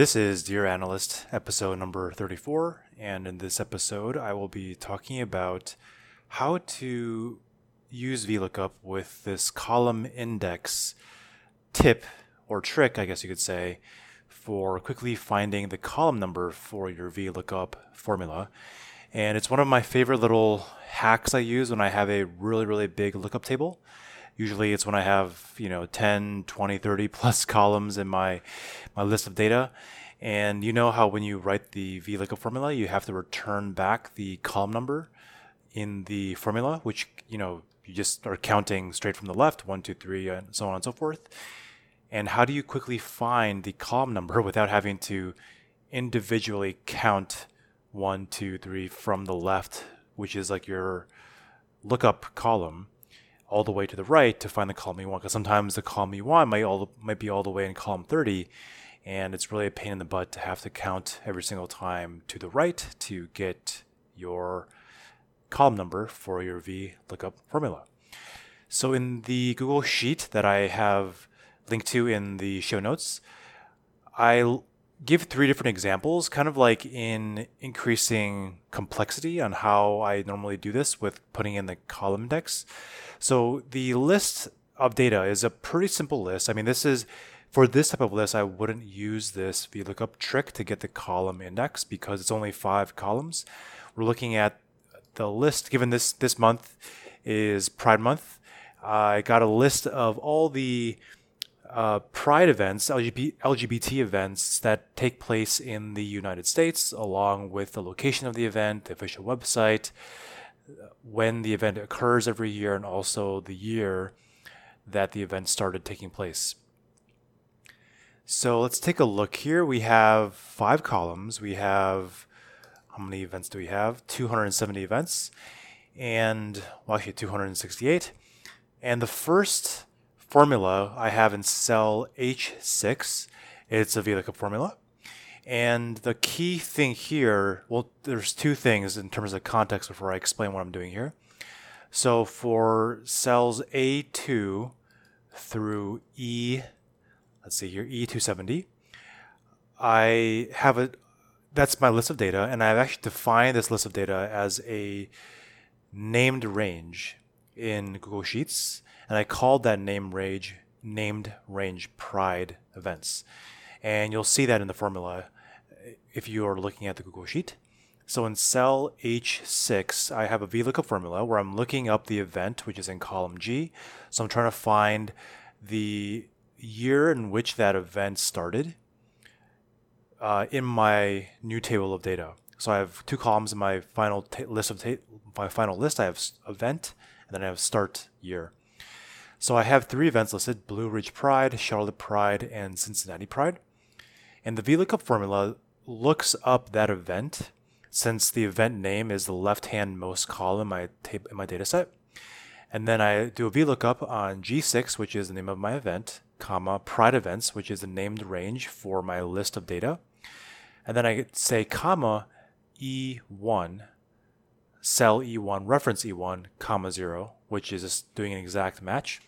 This is Dear Analyst, episode number 34. And in this episode, I will be talking about how to use VLOOKUP with this column index tip or trick, I guess you could say, for quickly finding the column number for your VLOOKUP formula. And it's one of my favorite little hacks I use when I have a really, really big lookup table. Usually it's when I have, you know, 10, 20, 30 plus columns in my, my list of data. And you know how when you write the VLOOKUP formula, you have to return back the column number in the formula, which, you know, you just are counting straight from the left, one, two, three, and so on and so forth. And how do you quickly find the column number without having to individually count one, two, three from the left, which is like your lookup column, all the way to the right to find the column you want. Because sometimes the column you want might all might be all the way in column 30, and it's really a pain in the butt to have to count every single time to the right to get your column number for your V lookup formula. So in the Google Sheet that I have linked to in the show notes, I give three different examples, kind of like in increasing complexity on how I normally do this with putting in the column index. So the list of data is a pretty simple list. I mean, this is for this type of list, I wouldn't use this VLOOKUP trick to get the column index because it's only five columns. We're looking at the list, given this, this month is Pride Month. I got a list of all the uh, Pride events, LGBT, LGBT events that take place in the United States, along with the location of the event, the official website, when the event occurs every year, and also the year that the event started taking place. So let's take a look here. We have five columns. We have, how many events do we have? 270 events. And, well, actually 268. And the first formula I have in cell H6, it's a VLOOKUP formula. And the key thing here, well, there's two things in terms of context before I explain what I'm doing here. So for cells A2 through E, let's see here, E270, I have a, that's my list of data, and I've actually defined this list of data as a named range in Google Sheets, and I called that name range named range pride events. And you'll see that in the formula if you are looking at the Google Sheet. So in cell H6, I have a VLOOKUP formula where I'm looking up the event, which is in column G. So I'm trying to find the year in which that event started uh, in my new table of data. So I have two columns in my final ta- list of ta- my final list. I have event and then I have start year. So I have three events listed: Blue Ridge Pride, Charlotte Pride, and Cincinnati Pride. And the VLOOKUP formula looks up that event since the event name is the left-hand most column in my, in my data set. And then I do a VLOOKUP on G6, which is the name of my event, comma, pride events, which is the named range for my list of data. And then I say comma E1, cell E1, reference E1, comma 0, which is just doing an exact match.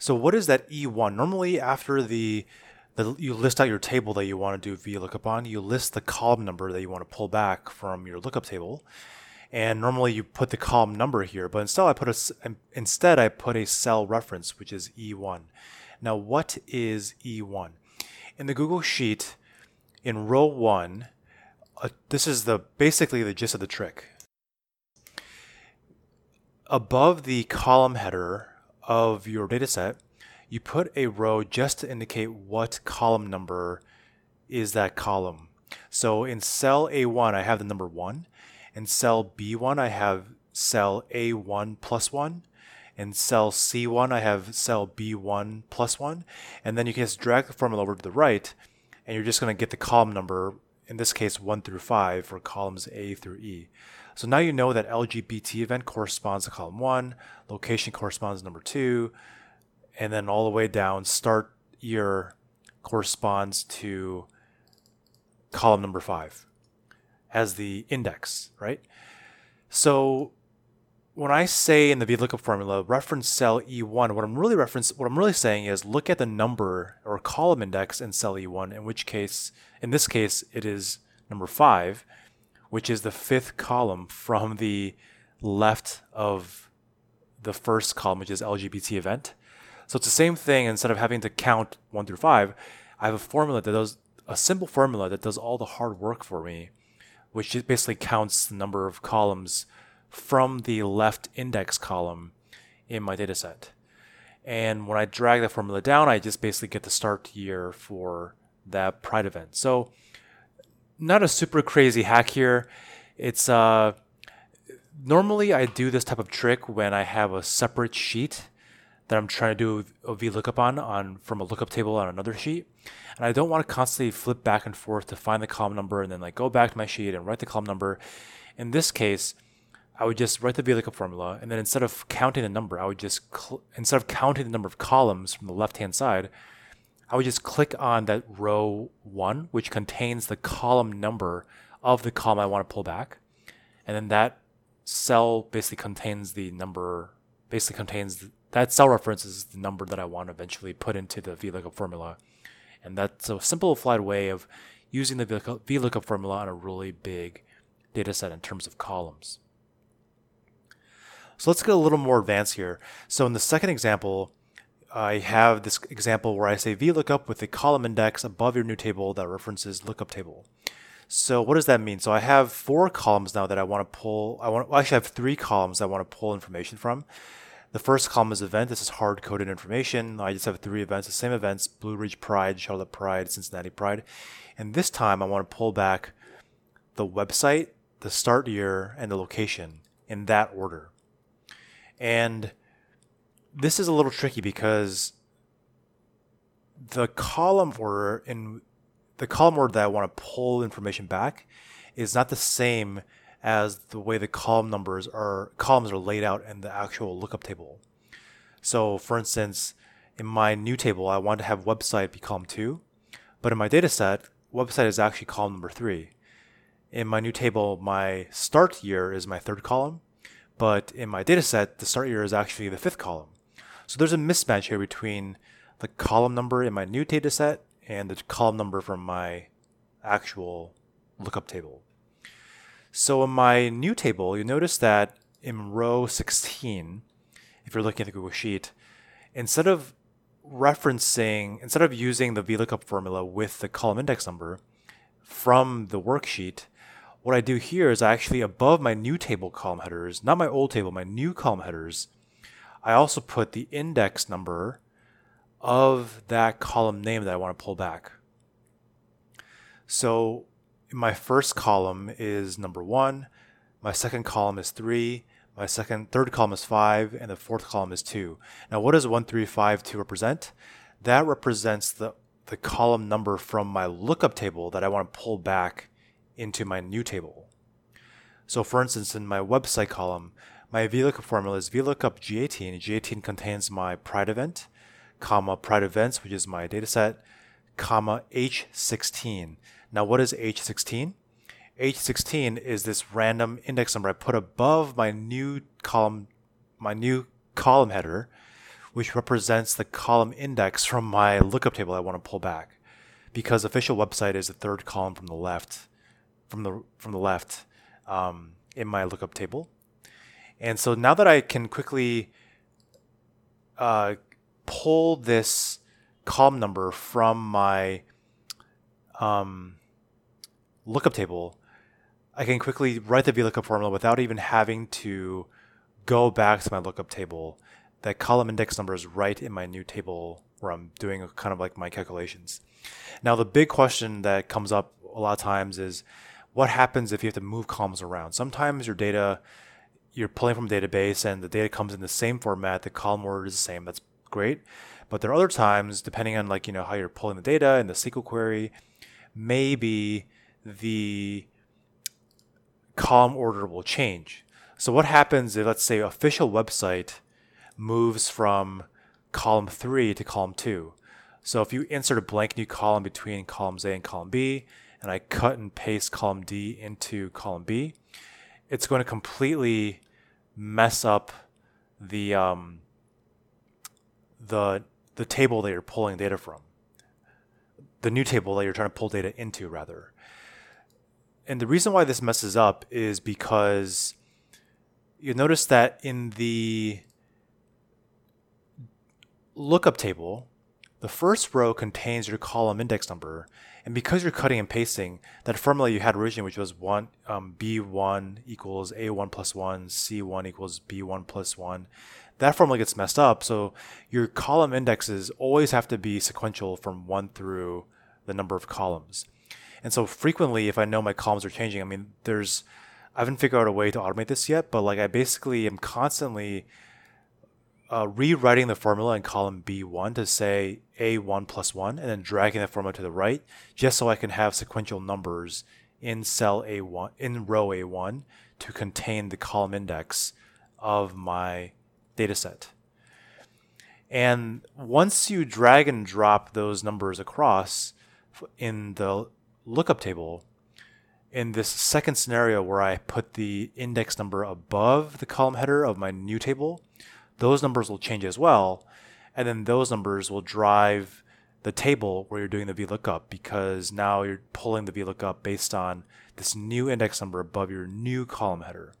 So what is that E1? Normally after the the, you list out your table that you want to do VLOOKUP on. You list the column number that you want to pull back from your lookup table. And normally you put the column number here, but instead I put a, instead I put a cell reference, which is E1. Now, what is E1? In the Google Sheet, in row one, uh, this is the basically the gist of the trick. Above the column header of your dataset, you put a row just to indicate what column number is that column. So in cell A1, I have the number 1. In cell B1, I have cell A1 plus 1. In cell C1, I have cell B1 plus 1. And then you can just drag the formula over to the right, and you're just going to get the column number, in this case 1 through 5, for columns A through E. So now you know that LGBT event corresponds to column 1, location corresponds to number 2, and then all the way down, start year corresponds to column number five as the index, right? So when I say in the VLOOKUP formula reference cell E1, what I'm really reference what I'm really saying is look at the number or column index in cell E1, in which case, in this case, it is number five, which is the fifth column from the left of the first column, which is LGBT event. So it's the same thing. Instead of having to count one through five, I have a formula that does a simple formula that does all the hard work for me, which basically counts the number of columns from the left index column in my dataset. And when I drag that formula down, I just basically get the start year for that Pride event. So not a super crazy hack here. It's uh, normally I do this type of trick when I have a separate sheet that I'm trying to do a VLOOKUP on, on from a lookup table on another sheet. And I don't want to constantly flip back and forth to find the column number and then like go back to my sheet and write the column number. In this case, I would just write the VLOOKUP formula, and then instead of counting the number, I would just cl- instead of counting the number of columns from the left-hand side, I would just click on that row one, which contains the column number of the column I want to pull back, and then that cell basically contains the number. Basically contains that cell reference is the number that I want to eventually put into the VLOOKUP formula, and that's a simplified way of using the VLOOKUP formula on a really big data set in terms of columns. So let's get a little more advanced here. So in the second example, I have this example where I say VLOOKUP with a column index above your new table that references lookup table. So what does that mean? So I have four columns now that I want to pull. I want well, actually I have three columns I want to pull information from. The first column is event. This is hard coded information. I just have three events, the same events: Blue Ridge Pride, Charlotte Pride, Cincinnati Pride. And this time I want to pull back the website, the start year, and the location in that order. And this is a little tricky because the column order in the column order that I want to pull information back is not the same as the way the column numbers are columns are laid out in the actual lookup table. So for instance, in my new table, I want to have website be column two, but in my data set, website is actually column number three. In my new table, my start year is my third column, but in my data set, the start year is actually the fifth column. So there's a mismatch here between the column number in my new data set and the column number from my actual lookup table. So in my new table, you notice that in row 16, if you're looking at the Google Sheet, instead of referencing, instead of using the VLOOKUP formula with the column index number from the worksheet, what I do here is I actually above my new table column headers, not my old table, my new column headers, I also put the index number of that column name that I want to pull back. So my first column is number one, my second column is three, my second third column is five, and the fourth column is two. Now what does one, three, five, two represent? That represents the, the column number from my lookup table that I want to pull back into my new table. So for instance, in my website column, my VLOOKUP formula is VLOOKUP G18. G18 contains my Pride event, comma Pride events, which is my dataset, comma H16. Now, what is H16? H16 is this random index number I put above my new column, my new column header, which represents the column index from my lookup table I want to pull back. Because official website is the third column from the left from the from the left um, in my lookup table. And so now that I can quickly uh, pull this column number from my um, lookup table, I can quickly write the VLOOKUP formula without even having to go back to my lookup table. That column index number is right in my new table where I'm doing kind of like my calculations. Now, the big question that comes up a lot of times is what happens if you have to move columns around? Sometimes your data, you're pulling from database and the data comes in the same format, the column order is the same. That's great. But there are other times, depending on like, you know, how you're pulling the data and the SQL query, maybe the column order will change. So what happens if let's say official website moves from column three to column two? So if you insert a blank new column between columns A and column B, and I cut and paste column D into column B, it's going to completely mess up the um, the the table that you're pulling data from, the new table that you're trying to pull data into, rather. And the reason why this messes up is because you notice that in the lookup table, the first row contains your column index number, and because you're cutting and pasting, that formula you had originally, which was one um, b1 equals a1 plus 1, c1 equals b1 plus 1, that formula gets messed up. So your column indexes always have to be sequential from 1 through the number of columns. And so frequently, if I know my columns are changing, I mean, there's, I haven't figured out a way to automate this yet, but like I basically am constantly uh, rewriting the formula in column B1 to say A1 plus 1 and then dragging that formula to the right just so I can have sequential numbers in cell A1, in row A1 to contain the column index of my data set. And once you drag and drop those numbers across in the lookup table, in this second scenario where I put the index number above the column header of my new table, those numbers will change as well. And then those numbers will drive the table where you're doing the VLOOKUP because now you're pulling the VLOOKUP based on this new index number above your new column header.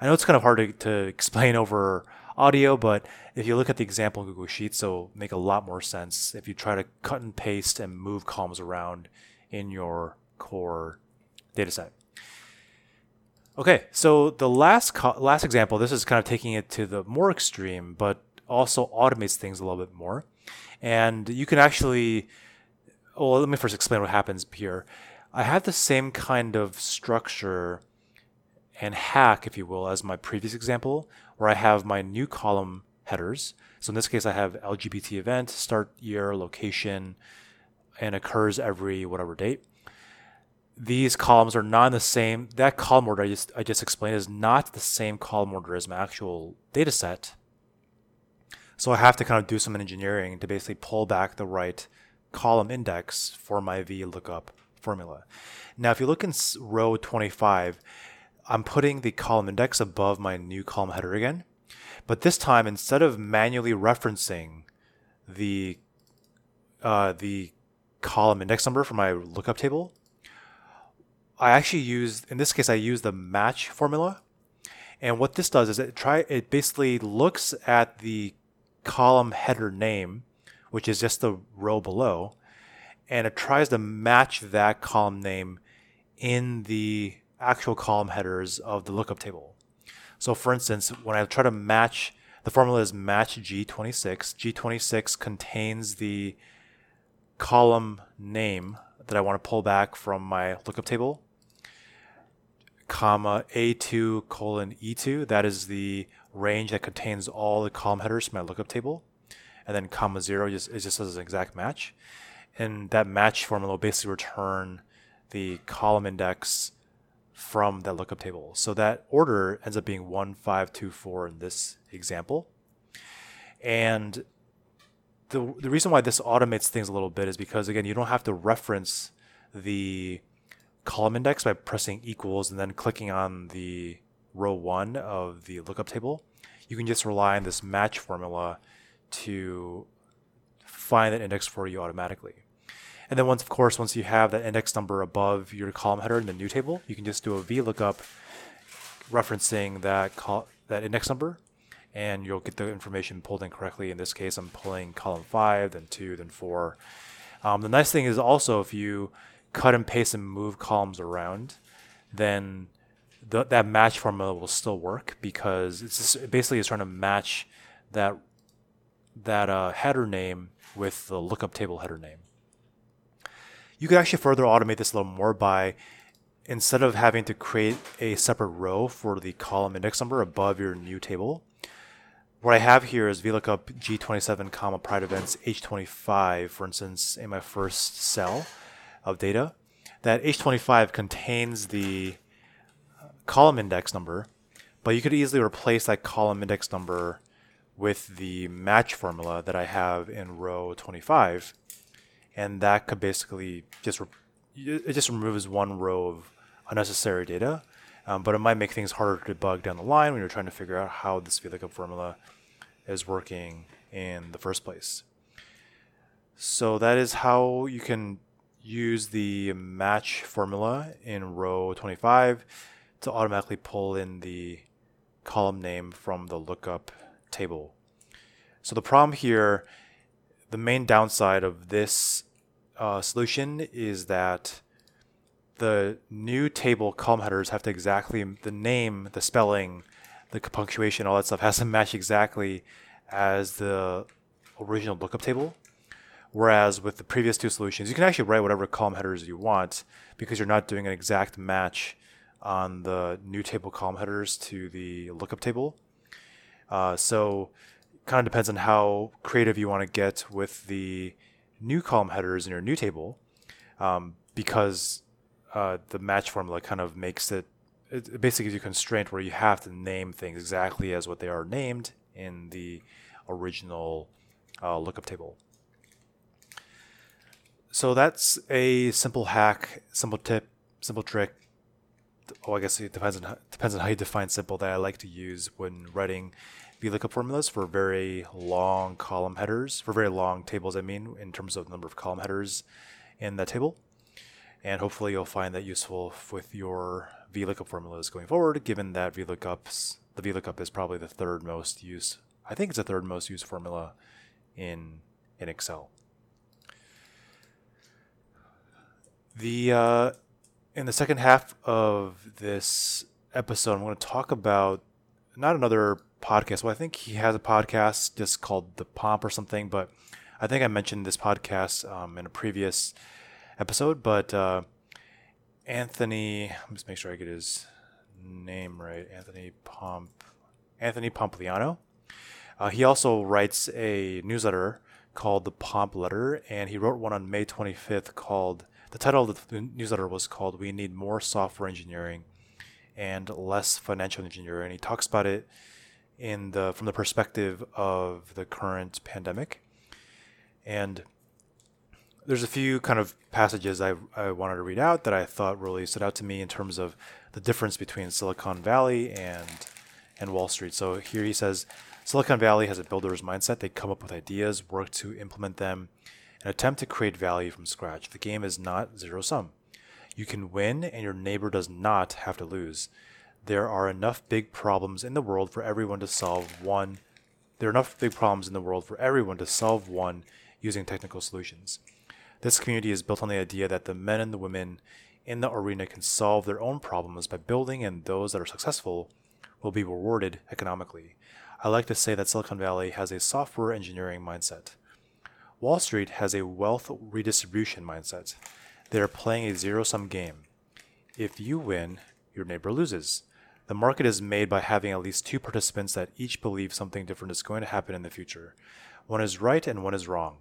I know it's kind of hard to, to explain over audio, but if you look at the example in Google Sheets, it'll make a lot more sense if you try to cut and paste and move columns around in your core dataset. Okay, so the last co- last example, this is kind of taking it to the more extreme, but also automates things a little bit more. And you can actually, well, let me first explain what happens here. I have the same kind of structure and hack, if you will, as my previous example, where I have my new column headers. So in this case, I have LGBT event, start year, location, and occurs every whatever date these columns are not the same. That column order I just I just explained is not the same column order as my actual data set. So I have to kind of do some engineering to basically pull back the right column index for my VLOOKUP formula. Now, if you look in row 25, I'm putting the column index above my new column header again. But this time, instead of manually referencing the uh, the column index number for my lookup table, I actually use in this case I use the match formula. And what this does is it try it basically looks at the column header name, which is just the row below, and it tries to match that column name in the actual column headers of the lookup table. So for instance, when I try to match the formula is match G26. G26 contains the column name that I want to pull back from my lookup table, comma A2 colon E2. That is the range that contains all the column headers from my lookup table. And then comma zero just, is just as an exact match. And that match formula will basically return the column index from that lookup table. So that order ends up being 1524 in this example. And the, the reason why this automates things a little bit is because, again, you don't have to reference the column index by pressing equals and then clicking on the row one of the lookup table. You can just rely on this match formula to find that index for you automatically. And then once, of course, once you have that index number above your column header in the new table, you can just do a VLOOKUP referencing that col- that index number, and you'll get the information pulled in correctly. In this case, I'm pulling column five, then two, then four. Um, the nice thing is also if you cut and paste and move columns around, then the, that match formula will still work because it's just, basically it's trying to match that that uh, header name with the lookup table header name. You could actually further automate this a little more by instead of having to create a separate row for the column index number above your new table, what I have here is VLOOKUP G27 comma pride events H25, for instance, in my first cell of data. That H25 contains the column index number, but you could easily replace that column index number with the match formula that I have in row 25. and that could basically just re- it just removes one row of unnecessary data. Um, but it might make things harder to debug down the line when you're trying to figure out how this VLOOKUP formula is working in the first place. So that is how you can use the match formula in row 25 to automatically pull in the column name from the lookup table. So the problem here, the main downside of this uh, solution is that the new table column headers have to exactly the name, the spelling, the punctuation, all that stuff has to match exactly as the original lookup table. Whereas with the previous two solutions, you can actually write whatever column headers you want because you're not doing an exact match on the new table column headers to the lookup table. Uh, so kind of depends on how creative you want to get with the new column headers in your new table um, because uh, the match formula kind of makes it, it basically gives you a constraint where you have to name things exactly as what they are named in the original uh, lookup table. So that's a simple hack, simple tip, simple trick. Oh, I guess it depends on depends on how you define simple that I like to use when writing VLOOKUP formulas for very long column headers, for very long tables. I mean, in terms of the number of column headers in the table. And hopefully you'll find that useful with your VLOOKUP formulas going forward, given that VLOOKUPs, the VLOOKUP is probably the third most used, I think it's the third most used formula in, in Excel. The, uh, in the second half of this episode, I'm going to talk about not another podcast. Well, I think he has a podcast just called The Pomp or something, but I think I mentioned this podcast um, in a previous episode, but uh, Anthony, let me just make sure I get his name right. Anthony Pomp, Anthony Pompliano. Uh, he also writes a newsletter called the Pomp Letter, and he wrote one on May 25th called the title of the newsletter was called "We Need More Software Engineering and Less Financial Engineering." And He talks about it in the from the perspective of the current pandemic, and there's a few kind of passages I, I wanted to read out that I thought really stood out to me in terms of the difference between Silicon Valley and and Wall Street. So here he says Silicon Valley has a builder's mindset. They come up with ideas, work to implement them, and attempt to create value from scratch. The game is not zero sum. You can win, and your neighbor does not have to lose. There are enough big problems in the world for everyone to solve one. There are enough big problems in the world for everyone to solve one using technical solutions. This community is built on the idea that the men and the women in the arena can solve their own problems by building, and those that are successful will be rewarded economically. I like to say that Silicon Valley has a software engineering mindset. Wall Street has a wealth redistribution mindset. They are playing a zero sum game. If you win, your neighbor loses. The market is made by having at least two participants that each believe something different is going to happen in the future. One is right and one is wrong.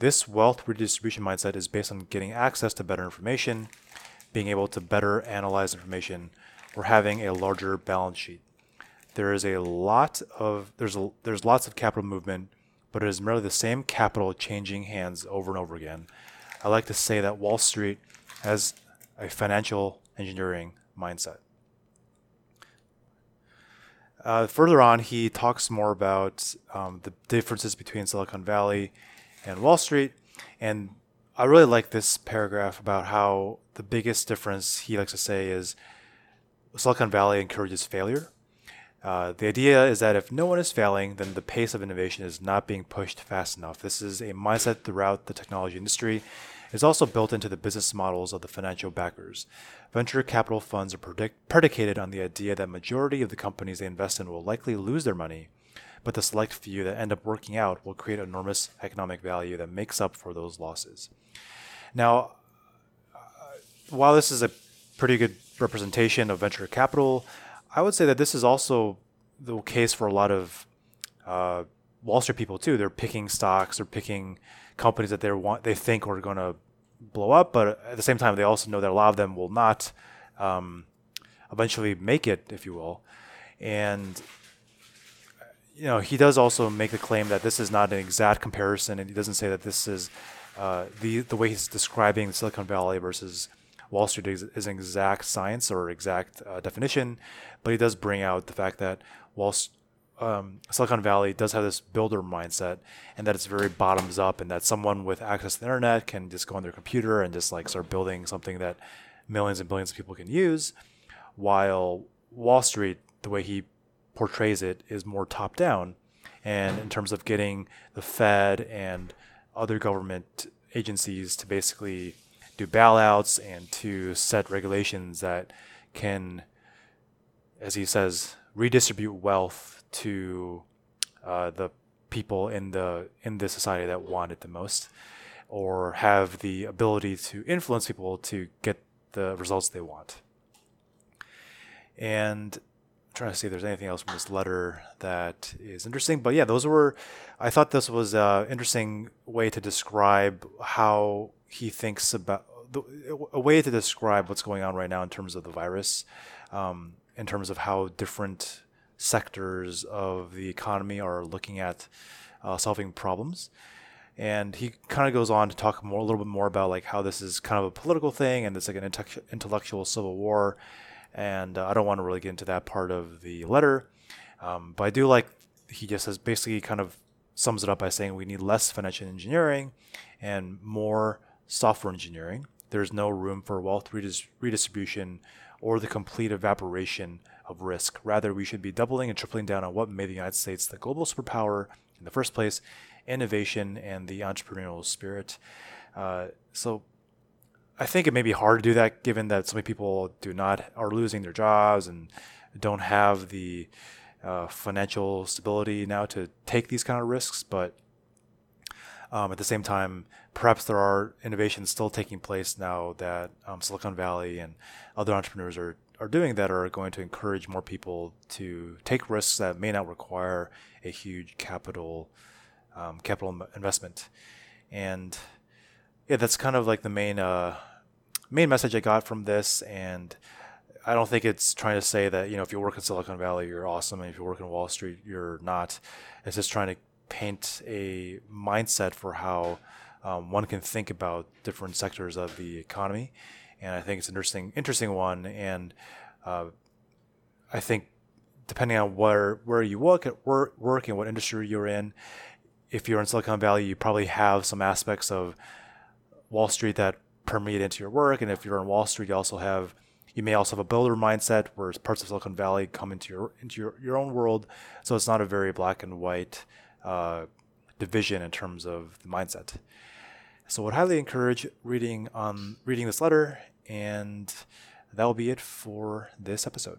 This wealth redistribution mindset is based on getting access to better information, being able to better analyze information, or having a larger balance sheet. There is a lot of there's a, there's lots of capital movement, but it is merely the same capital changing hands over and over again. I like to say that Wall Street has a financial engineering mindset. Uh, further on, he talks more about um, the differences between Silicon Valley and Wall Street. And I really like this paragraph about how the biggest difference he likes to say is Silicon Valley encourages failure. Uh, the idea is that if no one is failing, then the pace of innovation is not being pushed fast enough. This is a mindset throughout the technology industry. It's also built into the business models of the financial backers. Venture capital funds are predict- predicated on the idea that majority of the companies they invest in will likely lose their money but the select few that end up working out will create enormous economic value that makes up for those losses. Now, uh, while this is a pretty good representation of venture capital, I would say that this is also the case for a lot of uh, Wall Street people too. They're picking stocks or picking companies that they want they think are going to blow up, but at the same time, they also know that a lot of them will not um, eventually make it, if you will. And you know, he does also make the claim that this is not an exact comparison, and he doesn't say that this is uh, the the way he's describing Silicon Valley versus Wall Street is, is an exact science or exact uh, definition, but he does bring out the fact that Wall um, Silicon Valley does have this builder mindset, and that it's very bottoms up, and that someone with access to the internet can just go on their computer and just like start building something that millions and billions of people can use, while Wall Street, the way he portrays it, is more top down, and in terms of getting the Fed and other government agencies to basically do bailouts and to set regulations that can, as he says, redistribute wealth to uh, the people in the in the society that want it the most, or have the ability to influence people to get the results they want. And I'm trying to see if there's anything else from this letter that is interesting. But yeah, those were. I thought this was an interesting way to describe how he thinks about the, a way to describe what's going on right now in terms of the virus, um, in terms of how different sectors of the economy are looking at uh, solving problems. And he kind of goes on to talk more, a little bit more about like how this is kind of a political thing and it's like an intellectual civil war. And uh, I don't want to really get into that part of the letter, um, but I do like he just says basically kind of sums it up by saying we need less financial engineering and more software engineering. There's no room for wealth redis- redistribution or the complete evaporation of risk. Rather, we should be doubling and tripling down on what made the United States the global superpower in the first place innovation and the entrepreneurial spirit. Uh, so I think it may be hard to do that given that so many people do not are losing their jobs and don't have the uh, financial stability now to take these kind of risks. But um, at the same time, perhaps there are innovations still taking place now that um, Silicon Valley and other entrepreneurs are, are doing that are going to encourage more people to take risks that may not require a huge capital um, capital investment. And yeah, that's kind of like the main uh, main message I got from this. And I don't think it's trying to say that you know if you work in Silicon Valley you're awesome, and if you work in Wall Street you're not. It's just trying to paint a mindset for how um, one can think about different sectors of the economy, and I think it's an interesting interesting one. And uh, I think depending on where where you work at work, work and what industry you're in, if you're in Silicon Valley, you probably have some aspects of Wall Street that permeate into your work, and if you're in Wall Street, you also have you may also have a builder mindset where parts of Silicon Valley come into your into your, your own world. So it's not a very black and white uh, division in terms of the mindset. So I would highly encourage reading on reading this letter, and that will be it for this episode.